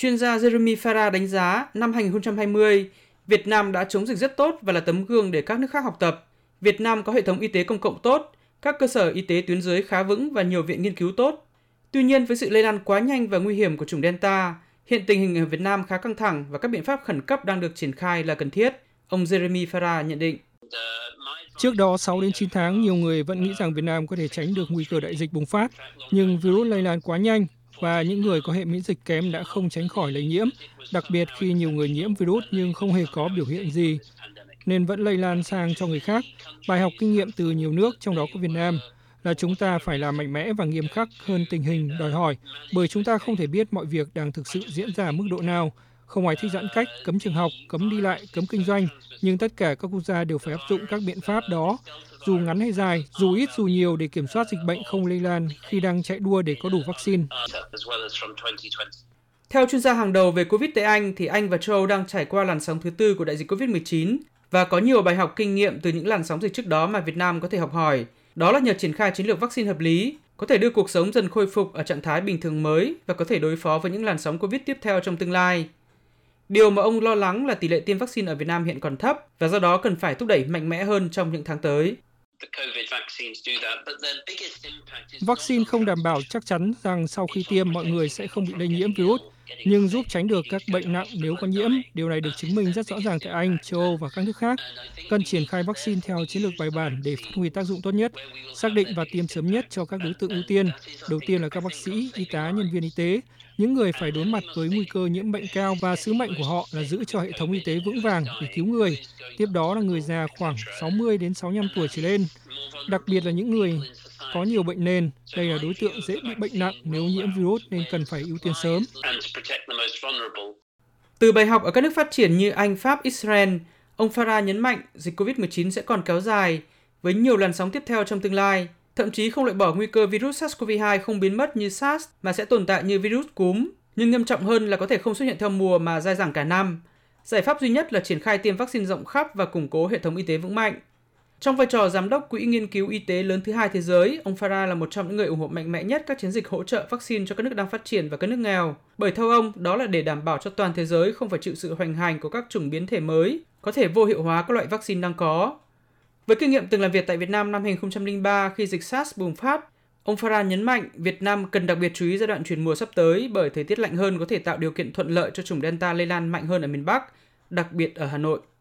Chuyên gia Jeremy Farah đánh giá năm 2020, Việt Nam đã chống dịch rất tốt và là tấm gương để các nước khác học tập. Việt Nam có hệ thống y tế công cộng tốt, các cơ sở y tế tuyến dưới khá vững và nhiều viện nghiên cứu tốt. Tuy nhiên, với sự lây lan quá nhanh và nguy hiểm của chủng Delta, hiện tình hình ở Việt Nam khá căng thẳng và các biện pháp khẩn cấp đang được triển khai là cần thiết, ông Jeremy Farah nhận định. Trước đó 6 đến 9 tháng, nhiều người vẫn nghĩ rằng Việt Nam có thể tránh được nguy cơ đại dịch bùng phát, nhưng virus lây lan quá nhanh và những người có hệ miễn dịch kém đã không tránh khỏi lây nhiễm, đặc biệt khi nhiều người nhiễm virus nhưng không hề có biểu hiện gì, nên vẫn lây lan sang cho người khác. Bài học kinh nghiệm từ nhiều nước, trong đó có Việt Nam, là chúng ta phải làm mạnh mẽ và nghiêm khắc hơn tình hình đòi hỏi, bởi chúng ta không thể biết mọi việc đang thực sự diễn ra mức độ nào. Không ai thích giãn cách, cấm trường học, cấm đi lại, cấm kinh doanh, nhưng tất cả các quốc gia đều phải áp dụng các biện pháp đó, dù ngắn hay dài, dù ít dù nhiều để kiểm soát dịch bệnh không lây lan khi đang chạy đua để có đủ vaccine. Theo chuyên gia hàng đầu về Covid tại Anh, thì Anh và châu Âu đang trải qua làn sóng thứ tư của đại dịch Covid-19 và có nhiều bài học kinh nghiệm từ những làn sóng dịch trước đó mà Việt Nam có thể học hỏi. Đó là nhờ triển khai chiến lược vaccine hợp lý, có thể đưa cuộc sống dần khôi phục ở trạng thái bình thường mới và có thể đối phó với những làn sóng Covid tiếp theo trong tương lai. Điều mà ông lo lắng là tỷ lệ tiêm vaccine ở Việt Nam hiện còn thấp và do đó cần phải thúc đẩy mạnh mẽ hơn trong những tháng tới. Vaccine không đảm bảo chắc chắn rằng sau khi tiêm mọi người sẽ không bị lây nhiễm virus, nhưng giúp tránh được các bệnh nặng nếu có nhiễm. Điều này được chứng minh rất rõ ràng tại Anh, châu Âu và các nước khác. Cần triển khai vaccine theo chiến lược bài bản để phát huy tác dụng tốt nhất, xác định và tiêm sớm nhất cho các đối tượng ưu tiên. Đầu tiên là các bác sĩ, y tá, nhân viên y tế, những người phải đối mặt với nguy cơ nhiễm bệnh cao và sứ mệnh của họ là giữ cho hệ thống y tế vững vàng để cứu người. Tiếp đó là người già khoảng 60 đến 65 tuổi trở lên, đặc biệt là những người có nhiều bệnh nền. Đây là đối tượng dễ bị bệnh nặng nếu nhiễm virus nên cần phải ưu tiên sớm. Từ bài học ở các nước phát triển như Anh, Pháp, Israel, ông Farah nhấn mạnh dịch COVID-19 sẽ còn kéo dài với nhiều làn sóng tiếp theo trong tương lai. Thậm chí không loại bỏ nguy cơ virus SARS-CoV-2 không biến mất như SARS mà sẽ tồn tại như virus cúm, nhưng nghiêm trọng hơn là có thể không xuất hiện theo mùa mà dai dẳng cả năm. Giải pháp duy nhất là triển khai tiêm vaccine rộng khắp và củng cố hệ thống y tế vững mạnh. Trong vai trò giám đốc quỹ nghiên cứu y tế lớn thứ hai thế giới, ông Farah là một trong những người ủng hộ mạnh mẽ nhất các chiến dịch hỗ trợ vaccine cho các nước đang phát triển và các nước nghèo. Bởi theo ông, đó là để đảm bảo cho toàn thế giới không phải chịu sự hoành hành của các chủng biến thể mới, có thể vô hiệu hóa các loại vaccine đang có. Với kinh nghiệm từng làm việc tại Việt Nam năm 2003 khi dịch SARS bùng phát, ông Farah nhấn mạnh Việt Nam cần đặc biệt chú ý giai đoạn chuyển mùa sắp tới bởi thời tiết lạnh hơn có thể tạo điều kiện thuận lợi cho chủng Delta lây lan mạnh hơn ở miền Bắc, đặc biệt ở Hà Nội.